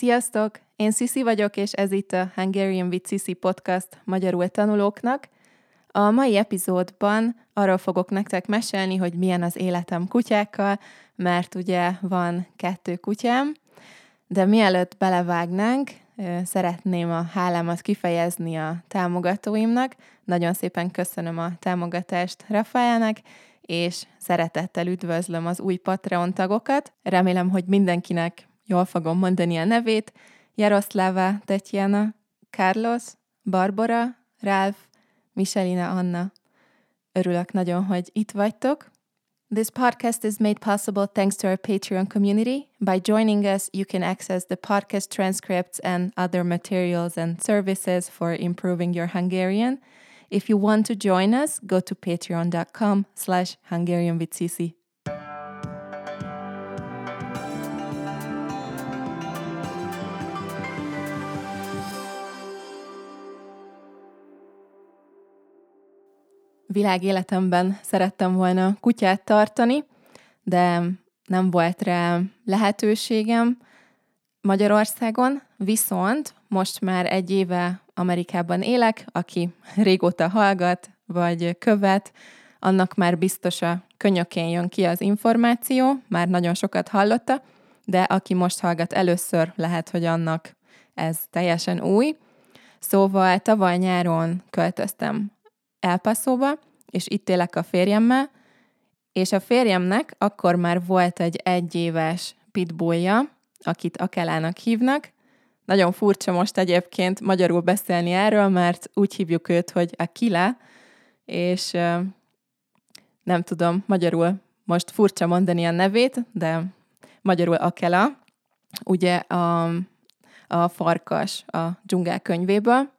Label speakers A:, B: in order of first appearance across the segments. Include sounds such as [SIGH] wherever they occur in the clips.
A: Sziasztok! Én Sisi vagyok, és ez itt a Hungarian with Sisi podcast magyarul tanulóknak. A mai epizódban arról fogok nektek mesélni, hogy milyen az életem kutyákkal, mert ugye van kettő kutyám, de mielőtt belevágnánk, szeretném a hálámat kifejezni a támogatóimnak. Nagyon szépen köszönöm a támogatást Rafaelnek, és szeretettel üdvözlöm az új Patreon tagokat. Remélem, hogy mindenkinek jól fogom mondani a nevét. Jaroszláva, Tetjana, Carlos, Barbara, Ralph, Michelina Anna. Örülök nagyon, hogy itt vagytok. This podcast is made possible thanks to our Patreon community. By joining us, you can access the podcast transcripts and other materials and services for improving your Hungarian. If you want to join us, go to patreon.com slash Hungarian with. Világéletemben szerettem volna kutyát tartani, de nem volt rá lehetőségem Magyarországon, viszont most már egy éve Amerikában élek, aki régóta hallgat, vagy követ, annak már biztos a könyökén jön ki az információ, már nagyon sokat hallotta, de aki most hallgat először, lehet, hogy annak ez teljesen új. Szóval tavaly nyáron költöztem Elpasszóba, és itt élek a férjemmel, és a férjemnek akkor már volt egy egyéves pitbullja, akit Akelának hívnak. Nagyon furcsa most egyébként magyarul beszélni erről, mert úgy hívjuk őt, hogy Akila, és nem tudom, magyarul most furcsa mondani a nevét, de magyarul Akela, ugye a, a farkas a dzsungel könyvéből,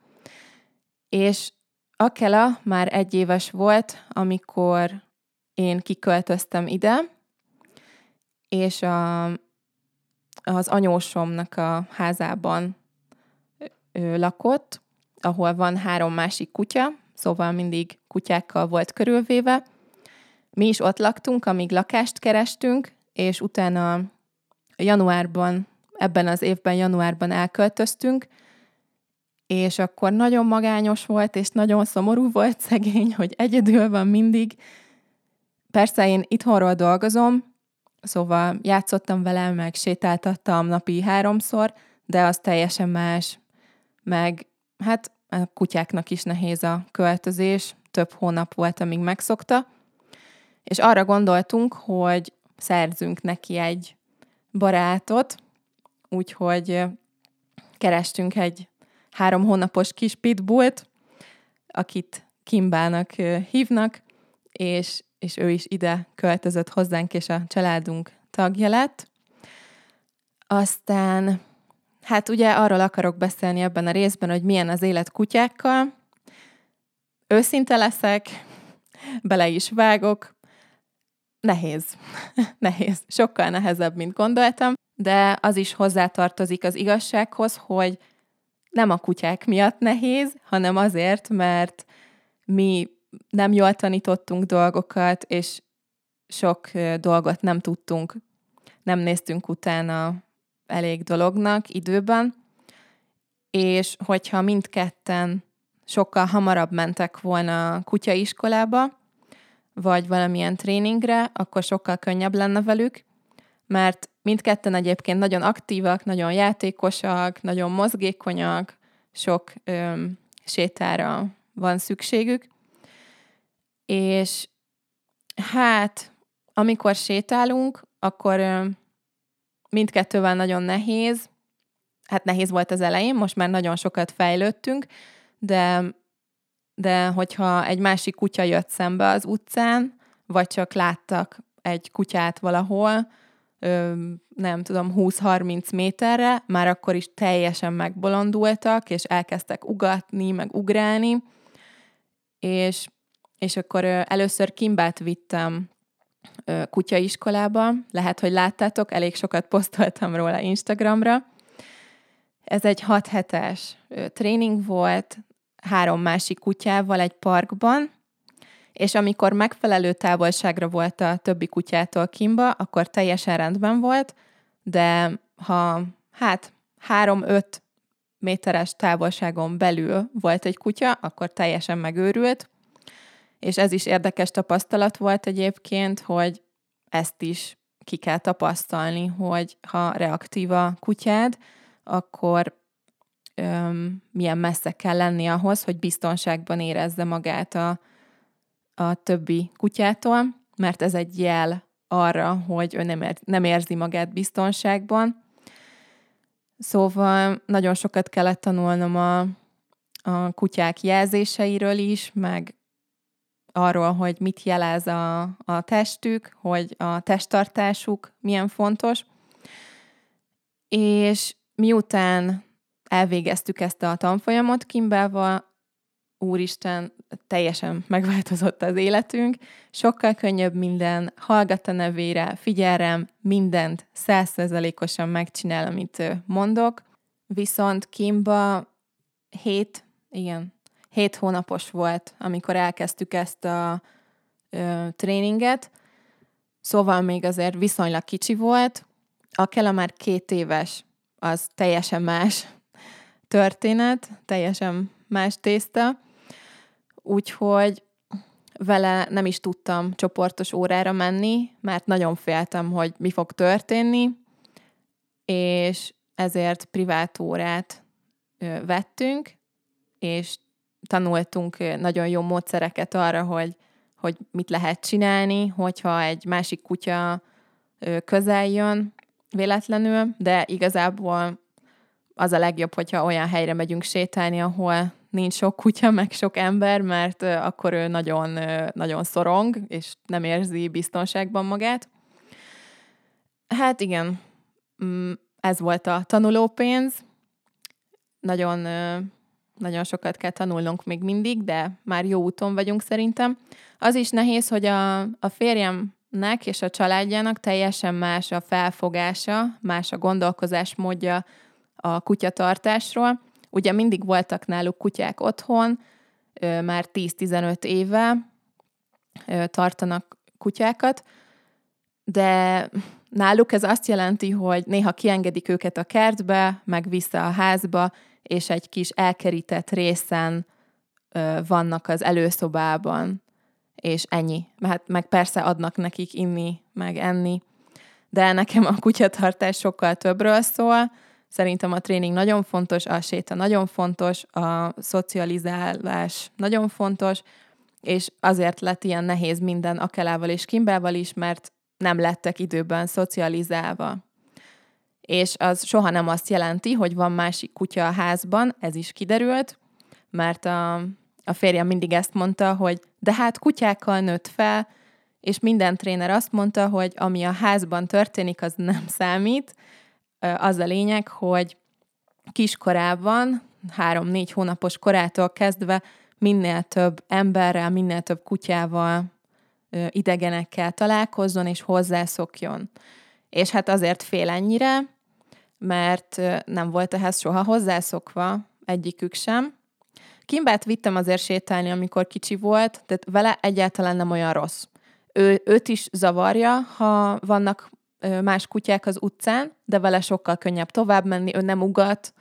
A: és Akela már egy éves volt, amikor én kiköltöztem ide, és a, az anyósomnak a házában ő lakott, ahol van három másik kutya, szóval mindig kutyákkal volt körülvéve. Mi is ott laktunk, amíg lakást kerestünk, és utána januárban, ebben az évben januárban elköltöztünk, és akkor nagyon magányos volt, és nagyon szomorú volt [LAUGHS] szegény, hogy egyedül van mindig. Persze én itthonról dolgozom, szóval játszottam vele, meg sétáltattam napi háromszor, de az teljesen más, meg hát a kutyáknak is nehéz a költözés, több hónap volt, amíg megszokta, és arra gondoltunk, hogy szerzünk neki egy barátot, úgyhogy kerestünk egy három hónapos kis pitbullt, akit Kimbának hívnak, és, és ő is ide költözött hozzánk, és a családunk tagja lett. Aztán, hát ugye arról akarok beszélni ebben a részben, hogy milyen az élet kutyákkal. Őszinte leszek, bele is vágok. Nehéz. [LAUGHS] Nehéz. Sokkal nehezebb, mint gondoltam, de az is hozzátartozik az igazsághoz, hogy nem a kutyák miatt nehéz, hanem azért, mert mi nem jól tanítottunk dolgokat, és sok dolgot nem tudtunk, nem néztünk utána elég dolognak időben, és hogyha mindketten sokkal hamarabb mentek volna a kutyaiskolába, vagy valamilyen tréningre, akkor sokkal könnyebb lenne velük, mert mindketten egyébként nagyon aktívak, nagyon játékosak, nagyon mozgékonyak, sok ö, sétára van szükségük. És hát, amikor sétálunk, akkor ö, mindkettővel nagyon nehéz, hát nehéz volt az elején, most már nagyon sokat fejlődtünk, de, de hogyha egy másik kutya jött szembe az utcán, vagy csak láttak egy kutyát valahol, nem tudom, 20-30 méterre, már akkor is teljesen megbolondultak, és elkezdtek ugatni, meg ugrálni, és, és akkor először Kimbát vittem kutyaiskolába, lehet, hogy láttátok, elég sokat posztoltam róla Instagramra. Ez egy 6 hetes tréning volt, három másik kutyával egy parkban, és amikor megfelelő távolságra volt a többi kutyától Kimba, akkor teljesen rendben volt, de ha hát három-öt méteres távolságon belül volt egy kutya, akkor teljesen megőrült, és ez is érdekes tapasztalat volt egyébként, hogy ezt is ki kell tapasztalni, hogy ha reaktív a kutyád, akkor öm, milyen messze kell lenni ahhoz, hogy biztonságban érezze magát a, a többi kutyától, mert ez egy jel arra, hogy ő nem, ér, nem érzi magát biztonságban. Szóval nagyon sokat kellett tanulnom a, a kutyák jelzéseiről is, meg arról, hogy mit jelez a, a testük, hogy a testtartásuk milyen fontos. És miután elvégeztük ezt a tanfolyamot Kimbával, úristen, teljesen megváltozott az életünk, sokkal könnyebb minden, hallgat a nevére, figyelem, mindent százszerzalékosan megcsinál, amit mondok, viszont Kimba hét, igen, hét hónapos volt, amikor elkezdtük ezt a ö, tréninget, szóval még azért viszonylag kicsi volt. A Kela már két éves, az teljesen más történet, teljesen más tészta, úgyhogy vele nem is tudtam csoportos órára menni, mert nagyon féltem, hogy mi fog történni, és ezért privát órát vettünk, és tanultunk nagyon jó módszereket arra, hogy, hogy mit lehet csinálni, hogyha egy másik kutya közel jön véletlenül, de igazából az a legjobb, hogyha olyan helyre megyünk sétálni, ahol nincs sok kutya, meg sok ember, mert akkor ő nagyon, nagyon szorong, és nem érzi biztonságban magát. Hát igen, mm, ez volt a tanulópénz. Nagyon nagyon sokat kell tanulnunk még mindig, de már jó úton vagyunk szerintem. Az is nehéz, hogy a, a férjemnek és a családjának teljesen más a felfogása, más a gondolkozásmódja a kutyatartásról. Ugye mindig voltak náluk kutyák otthon, már 10-15 éve tartanak kutyákat, de náluk ez azt jelenti, hogy néha kiengedik őket a kertbe, meg vissza a házba, és egy kis elkerített részen vannak az előszobában, és ennyi. Hát meg persze adnak nekik inni, meg enni, de nekem a kutyatartás sokkal többről szól. Szerintem a tréning nagyon fontos, a séta nagyon fontos, a szocializálás nagyon fontos, és azért lett ilyen nehéz minden Akelával és Kimbával is, mert nem lettek időben szocializálva és az soha nem azt jelenti, hogy van másik kutya a házban, ez is kiderült, mert a, a férjem mindig ezt mondta, hogy de hát kutyákkal nőtt fel, és minden tréner azt mondta, hogy ami a házban történik, az nem számít. Az a lényeg, hogy kiskorában, három-négy hónapos korától kezdve minél több emberrel, minél több kutyával, idegenekkel találkozzon és hozzászokjon. És hát azért fél ennyire, mert nem volt ehhez soha hozzászokva egyikük sem. Kimbát vittem azért sétálni, amikor kicsi volt, tehát vele egyáltalán nem olyan rossz. Ő, őt is zavarja, ha vannak más kutyák az utcán, de vele sokkal könnyebb tovább menni, ő nem ugat,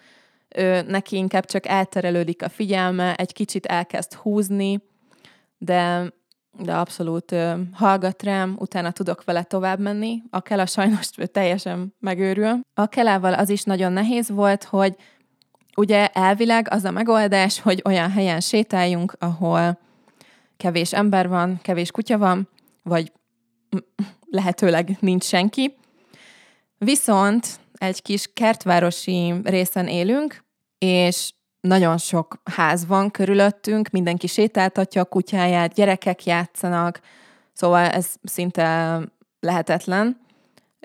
A: ő, neki inkább csak elterelődik a figyelme, egy kicsit elkezd húzni, de de abszolút ö, hallgat rám, utána tudok vele tovább menni. A Kela sajnos [LAUGHS] teljesen megőrül. A Kelával az is nagyon nehéz volt, hogy ugye elvileg az a megoldás, hogy olyan helyen sétáljunk, ahol kevés ember van, kevés kutya van, vagy lehetőleg nincs senki. Viszont egy kis kertvárosi részen élünk, és nagyon sok ház van körülöttünk, mindenki sétáltatja a kutyáját, gyerekek játszanak, szóval ez szinte lehetetlen,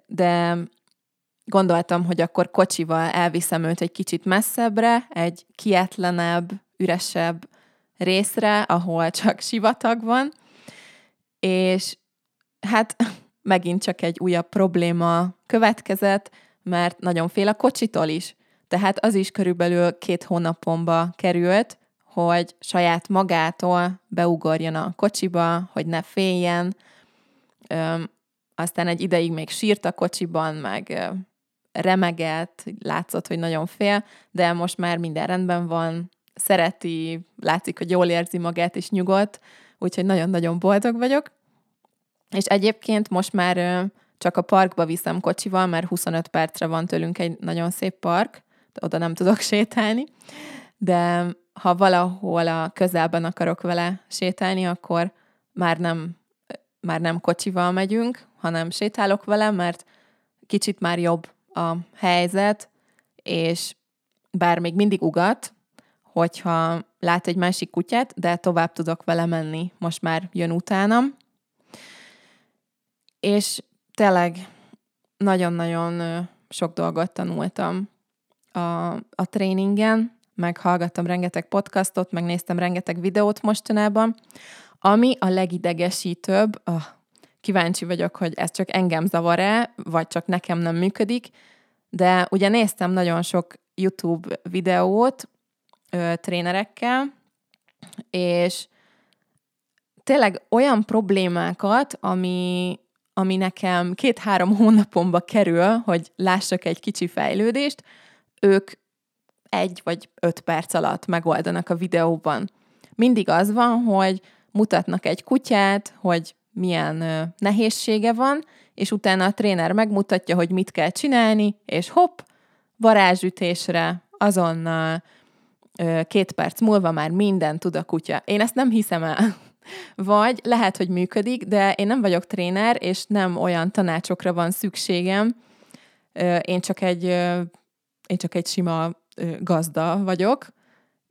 A: de gondoltam, hogy akkor kocsival elviszem őt egy kicsit messzebbre, egy kietlenebb, üresebb részre, ahol csak sivatag van, és hát [LAUGHS] megint csak egy újabb probléma következett, mert nagyon fél a kocsitól is. Tehát az is körülbelül két hónapomba került, hogy saját magától beugorjon a kocsiba, hogy ne féljen. Öm, aztán egy ideig még sírt a kocsiban, meg remegett, látszott, hogy nagyon fél, de most már minden rendben van, szereti, látszik, hogy jól érzi magát és nyugodt, úgyhogy nagyon-nagyon boldog vagyok. És egyébként most már csak a parkba viszem kocsival, mert 25 percre van tőlünk egy nagyon szép park, de oda nem tudok [LAUGHS] sétálni, de ha valahol a közelben akarok vele sétálni, akkor már nem, már nem kocsival megyünk, hanem sétálok vele, mert kicsit már jobb a helyzet, és bár még mindig ugat, hogyha lát egy másik kutyát, de tovább tudok vele menni. Most már jön utánam. És tényleg nagyon-nagyon sok dolgot tanultam a, a tréningen, meg rengeteg podcastot, meg néztem rengeteg videót mostanában, ami a legidegesítőbb, oh, kíváncsi vagyok, hogy ez csak engem zavar-e, vagy csak nekem nem működik, de ugye néztem nagyon sok YouTube videót ö, trénerekkel, és tényleg olyan problémákat, ami, ami nekem két-három [LAUGHS] hónapomba kerül, hogy lássak egy kicsi fejlődést, ők egy vagy öt perc alatt megoldanak a videóban. Mindig az van, hogy mutatnak egy kutyát, hogy milyen nehézsége van, és utána a tréner megmutatja, hogy mit kell csinálni, és hopp, varázsütésre azonnal két perc múlva már minden tud a kutya. Én ezt nem hiszem el. Vagy lehet, hogy működik, de én nem vagyok tréner, és nem olyan tanácsokra van szükségem. Én csak egy, én csak egy sima gazda vagyok,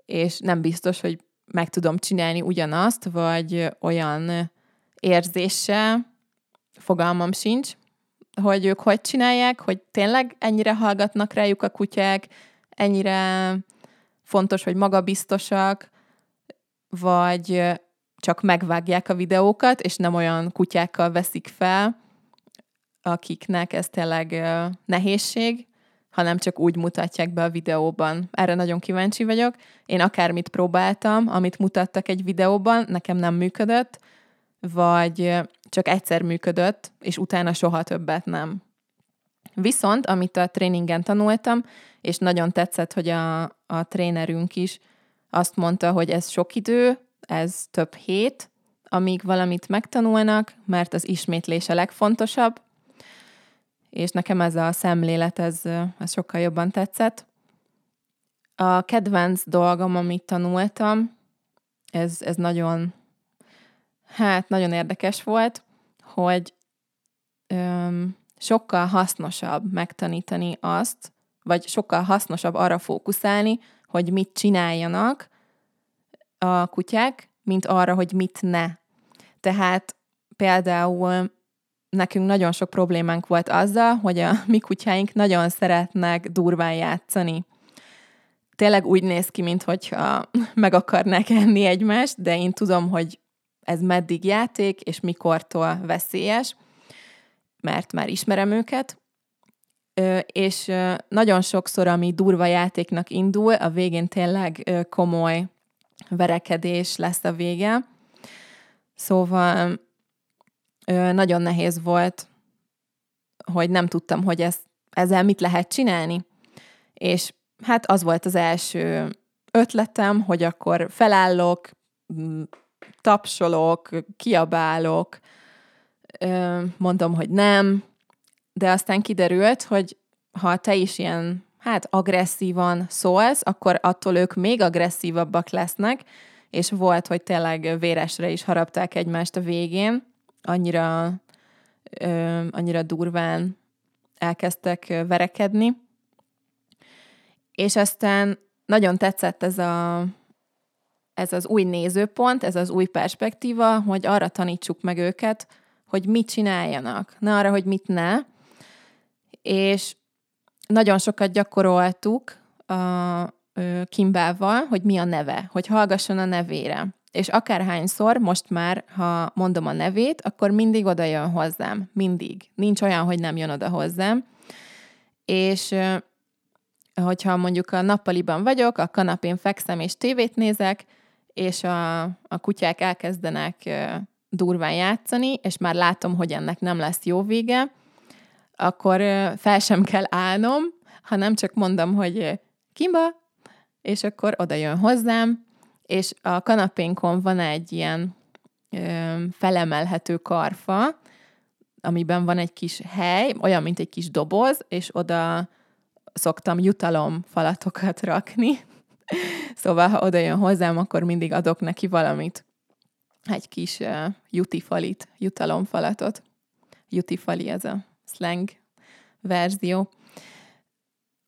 A: és nem biztos, hogy meg tudom csinálni ugyanazt, vagy olyan érzéssel, fogalmam sincs, hogy ők hogy csinálják, hogy tényleg ennyire hallgatnak rájuk a kutyák, ennyire fontos, hogy magabiztosak, vagy csak megvágják a videókat, és nem olyan kutyákkal veszik fel, akiknek ez tényleg nehézség, hanem csak úgy mutatják be a videóban. Erre nagyon kíváncsi vagyok. Én akármit próbáltam, amit mutattak egy videóban, nekem nem működött, vagy csak egyszer működött, és utána soha többet nem. Viszont, amit a tréningen tanultam, és nagyon tetszett, hogy a, a trénerünk is azt mondta, hogy ez sok idő, ez több hét, amíg valamit megtanulnak, mert az ismétlés a legfontosabb, és nekem ez a szemlélet, ez, ez sokkal jobban tetszett. A kedvenc dolgom, amit tanultam, ez, ez nagyon, hát nagyon érdekes volt, hogy öm, sokkal hasznosabb megtanítani azt, vagy sokkal hasznosabb arra fókuszálni, hogy mit csináljanak a kutyák, mint arra, hogy mit ne. Tehát például nekünk nagyon sok problémánk volt azzal, hogy a mi kutyáink nagyon szeretnek durván játszani. Tényleg úgy néz ki, mintha meg akarnák enni egymást, de én tudom, hogy ez meddig játék, és mikortól veszélyes, mert már ismerem őket, és nagyon sokszor, ami durva játéknak indul, a végén tényleg komoly verekedés lesz a vége. Szóval nagyon nehéz volt, hogy nem tudtam, hogy ez, ezzel mit lehet csinálni. És hát az volt az első ötletem, hogy akkor felállok, tapsolok, kiabálok, mondom, hogy nem, de aztán kiderült, hogy ha te is ilyen, hát agresszívan szólsz, akkor attól ők még agresszívabbak lesznek, és volt, hogy tényleg véresre is harapták egymást a végén, annyira, ö, annyira durván elkezdtek verekedni. És aztán nagyon tetszett ez, a, ez az új nézőpont, ez az új perspektíva, hogy arra tanítsuk meg őket, hogy mit csináljanak, ne arra, hogy mit ne. És nagyon sokat gyakoroltuk a Kimbával, hogy mi a neve, hogy hallgasson a nevére és akárhányszor, most már, ha mondom a nevét, akkor mindig oda jön hozzám. Mindig. Nincs olyan, hogy nem jön oda hozzám. És hogyha mondjuk a nappaliban vagyok, a kanapén fekszem és tévét nézek, és a, a kutyák elkezdenek durván játszani, és már látom, hogy ennek nem lesz jó vége, akkor fel sem kell állnom, hanem csak mondom, hogy Kimba, és akkor oda jön hozzám, és a kanapénkon van egy ilyen ö, felemelhető karfa, amiben van egy kis hely, olyan, mint egy kis doboz, és oda szoktam jutalom falatokat rakni. [LAUGHS] szóval, ha oda jön hozzám, akkor mindig adok neki valamit. Egy kis uh, jutifalit, jutalomfalatot. Jutifali ez a slang verzió.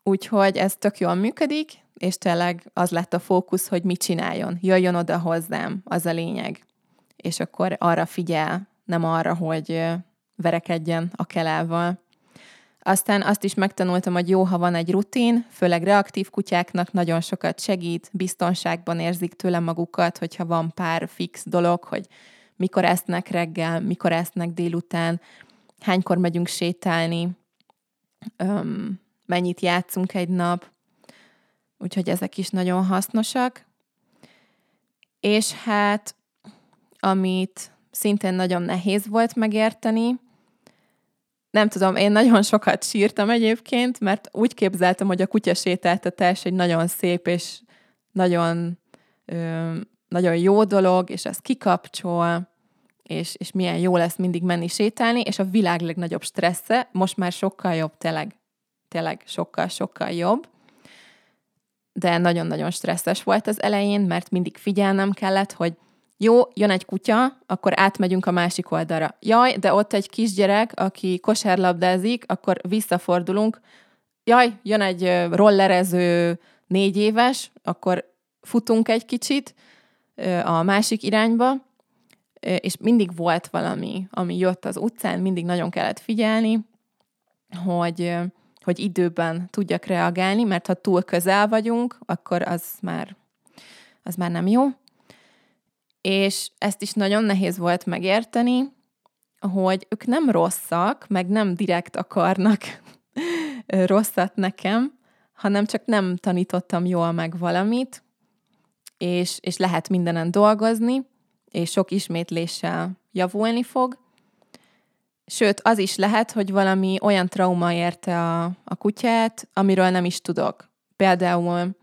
A: Úgyhogy ez tök jól működik, és tényleg az lett a fókusz, hogy mit csináljon. Jöjjön oda hozzám, az a lényeg. És akkor arra figyel, nem arra, hogy verekedjen a kelával. Aztán azt is megtanultam, hogy jó, ha van egy rutin, főleg reaktív kutyáknak nagyon sokat segít, biztonságban érzik tőle magukat, hogyha van pár fix dolog, hogy mikor esznek reggel, mikor esznek délután, hánykor megyünk sétálni, öm, mennyit játszunk egy nap, úgyhogy ezek is nagyon hasznosak. És hát, amit szintén nagyon nehéz volt megérteni, nem tudom, én nagyon sokat sírtam egyébként, mert úgy képzeltem, hogy a kutyasétáltatás egy nagyon szép és nagyon, ö, nagyon jó dolog, és az kikapcsol, és, és milyen jó lesz mindig menni sétálni, és a világ legnagyobb stressze most már sokkal jobb, tényleg, tényleg sokkal-sokkal jobb. De nagyon-nagyon stresszes volt az elején, mert mindig figyelnem kellett, hogy jó, jön egy kutya, akkor átmegyünk a másik oldalra. Jaj, de ott egy kisgyerek, aki kosárlabdázik, akkor visszafordulunk. Jaj, jön egy rollerező négy éves, akkor futunk egy kicsit a másik irányba, és mindig volt valami, ami jött az utcán, mindig nagyon kellett figyelni, hogy, hogy időben tudjak reagálni, mert ha túl közel vagyunk, akkor az már, az már nem jó. És ezt is nagyon nehéz volt megérteni, hogy ők nem rosszak, meg nem direkt akarnak [LAUGHS] rosszat nekem, hanem csak nem tanítottam jól meg valamit, és, és lehet mindenen dolgozni, és sok ismétléssel javulni fog. Sőt, az is lehet, hogy valami olyan trauma érte a, a kutyát, amiről nem is tudok. Például,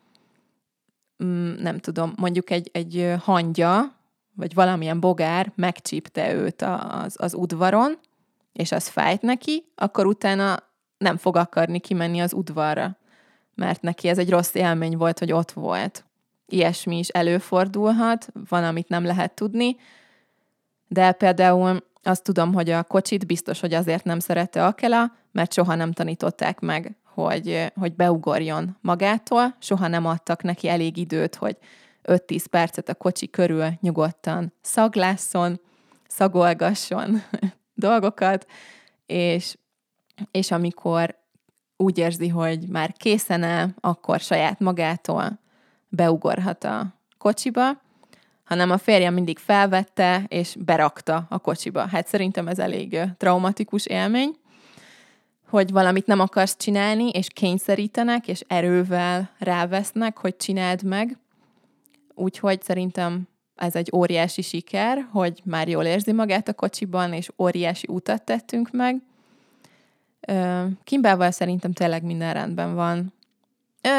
A: mm, nem tudom, mondjuk egy, egy hangya, vagy valamilyen bogár megcsípte őt az, az udvaron, és az fájt neki, akkor utána nem fog akarni kimenni az udvarra, mert neki ez egy rossz élmény volt, hogy ott volt. Ilyesmi is előfordulhat, van, amit nem lehet tudni, de például azt tudom, hogy a kocsit biztos, hogy azért nem szerette Akela, mert soha nem tanították meg, hogy, hogy beugorjon magától, soha nem adtak neki elég időt, hogy 5-10 percet a kocsi körül nyugodtan szaglásszon, szagolgasson [LAUGHS] dolgokat, és, és amikor úgy érzi, hogy már készen el, akkor saját magától beugorhat a kocsiba, hanem a férjem mindig felvette és berakta a kocsiba. Hát szerintem ez elég traumatikus élmény, hogy valamit nem akarsz csinálni, és kényszerítenek, és erővel rávesznek, hogy csináld meg, Úgyhogy szerintem ez egy óriási siker, hogy már jól érzi magát a kocsiban, és óriási utat tettünk meg. Kimbával szerintem tényleg minden rendben van.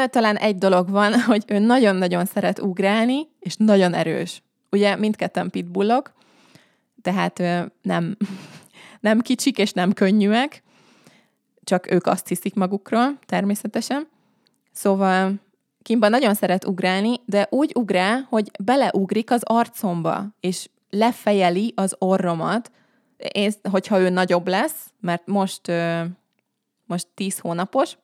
A: Talán egy dolog van, [LAUGHS] hogy ő nagyon-nagyon szeret ugrálni, és nagyon erős. Ugye mindketten pitbullok, tehát nem, [LAUGHS] nem kicsik és nem könnyűek, csak ők azt hiszik magukról, természetesen. Szóval Kimba nagyon szeret ugrálni, de úgy ugrál, hogy beleugrik az arcomba, és lefejeli az orromat, én, hogyha ő nagyobb lesz, mert most, most 10 hónapos,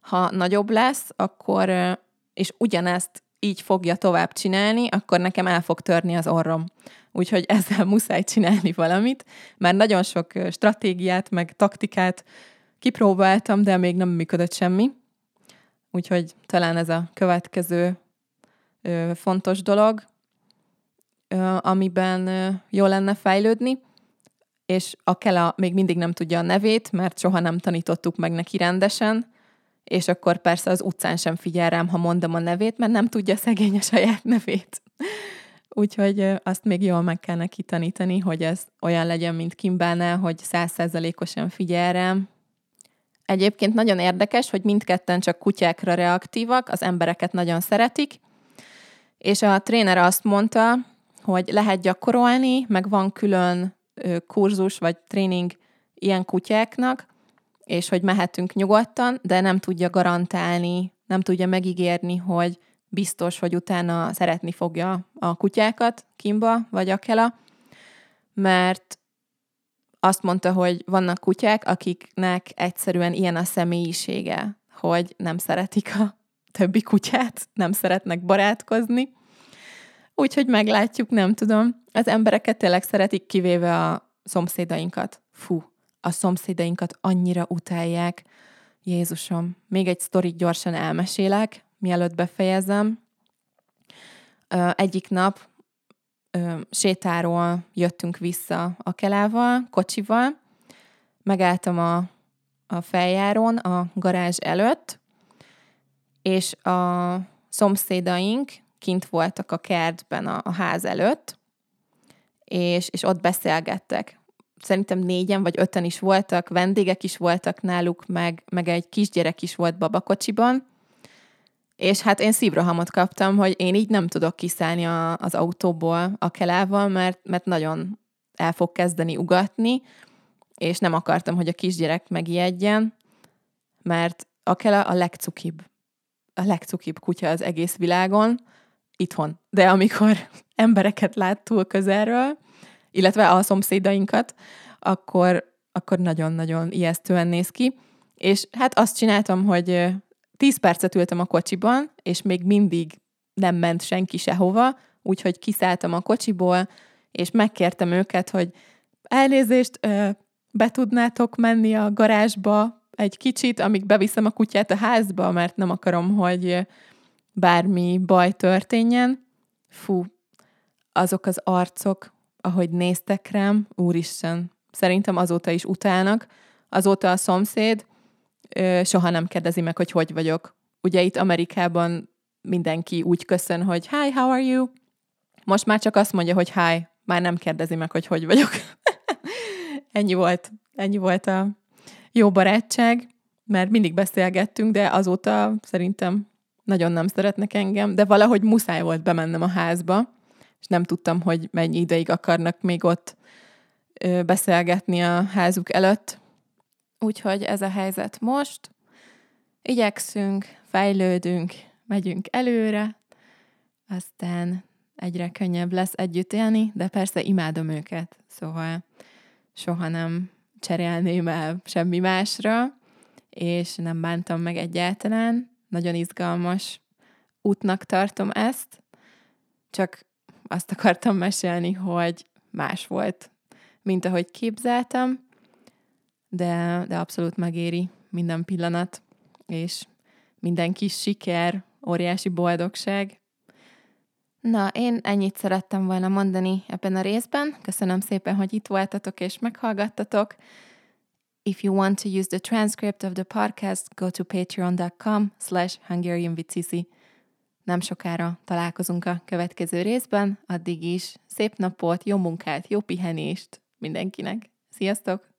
A: ha nagyobb lesz, akkor, és ugyanezt így fogja tovább csinálni, akkor nekem el fog törni az orrom. Úgyhogy [LAUGHS] ezzel muszáj csinálni valamit, mert nagyon sok stratégiát, meg taktikát kipróbáltam, de még nem működött semmi. Úgyhogy talán ez a következő ö, fontos dolog, ö, amiben ö, jó lenne fejlődni, és a Kela még mindig nem tudja a nevét, mert soha nem tanítottuk meg neki rendesen, és akkor persze az utcán sem figyel rám, ha mondom a nevét, mert nem tudja szegény a saját nevét. Úgyhogy azt még jól meg kell neki tanítani, hogy ez olyan legyen, mint Kimbánál, hogy százszerzalékosan figyel rám. Egyébként nagyon érdekes, hogy mindketten csak kutyákra reaktívak, az embereket nagyon szeretik, és a tréner azt mondta, hogy lehet gyakorolni, meg van külön kurzus vagy tréning ilyen kutyáknak, és hogy mehetünk nyugodtan, de nem tudja garantálni, nem tudja megígérni, hogy biztos, hogy utána szeretni fogja a kutyákat, Kimba vagy Akela, mert azt mondta, hogy vannak kutyák, akiknek egyszerűen ilyen a személyisége, hogy nem szeretik a többi kutyát, nem szeretnek barátkozni. Úgyhogy meglátjuk, nem tudom. Az embereket tényleg szeretik, kivéve a szomszédainkat. Fú, a szomszédainkat annyira utálják. Jézusom, még egy sztorit gyorsan elmesélek, mielőtt befejezem. Egyik nap sétáról jöttünk vissza a kelával, kocsival, megálltam a, a feljárón, a garázs előtt, és a szomszédaink kint voltak a kertben a, a ház előtt, és, és ott beszélgettek. Szerintem négyen vagy öten is voltak, vendégek is voltak náluk, meg, meg egy kisgyerek is volt babakocsiban, és hát én szívrohamot kaptam, hogy én így nem tudok kiszállni a, az autóból a kelával, mert, mert nagyon el fog kezdeni ugatni, és nem akartam, hogy a kisgyerek megijedjen, mert a kele a legcukibb, a legcukibb kutya az egész világon, itthon. De amikor [LAUGHS] embereket lát túl közelről, illetve a szomszédainkat, akkor, akkor nagyon-nagyon ijesztően néz ki. És hát azt csináltam, hogy Tíz percet ültem a kocsiban, és még mindig nem ment senki sehova, úgyhogy kiszálltam a kocsiból, és megkértem őket, hogy elnézést, be tudnátok menni a garázsba egy kicsit, amíg beviszem a kutyát a házba, mert nem akarom, hogy bármi baj történjen. Fú, azok az arcok, ahogy néztek rám, úristen, szerintem azóta is utálnak. Azóta a szomszéd ö, soha nem kérdezi meg, hogy hogy vagyok. Ugye itt Amerikában mindenki úgy köszön, hogy hi, how are you? Most már csak azt mondja, hogy hi, már nem kérdezi meg, hogy hogy vagyok. [LAUGHS] ennyi volt, ennyi volt a jó barátság, mert mindig beszélgettünk, de azóta szerintem nagyon nem szeretnek engem, de valahogy muszáj volt bemennem a házba, és nem tudtam, hogy mennyi ideig akarnak még ott beszélgetni a házuk előtt, Úgyhogy ez a helyzet most. Igyekszünk, fejlődünk, megyünk előre, aztán egyre könnyebb lesz együtt élni, de persze imádom őket, szóval soha nem cserélném el semmi másra, és nem bántam meg egyáltalán. Nagyon izgalmas útnak tartom ezt, csak azt akartam mesélni, hogy más volt, mint ahogy képzeltem, de, de abszolút megéri minden pillanat, és minden kis siker, óriási boldogság. Na, én ennyit szerettem volna mondani ebben a részben. Köszönöm szépen, hogy itt voltatok és meghallgattatok. If you want to use the transcript of the podcast, go to patreon.com slash hungarianvicisi. Nem sokára találkozunk a következő részben, addig is szép napot, jó munkát, jó pihenést mindenkinek. Sziasztok!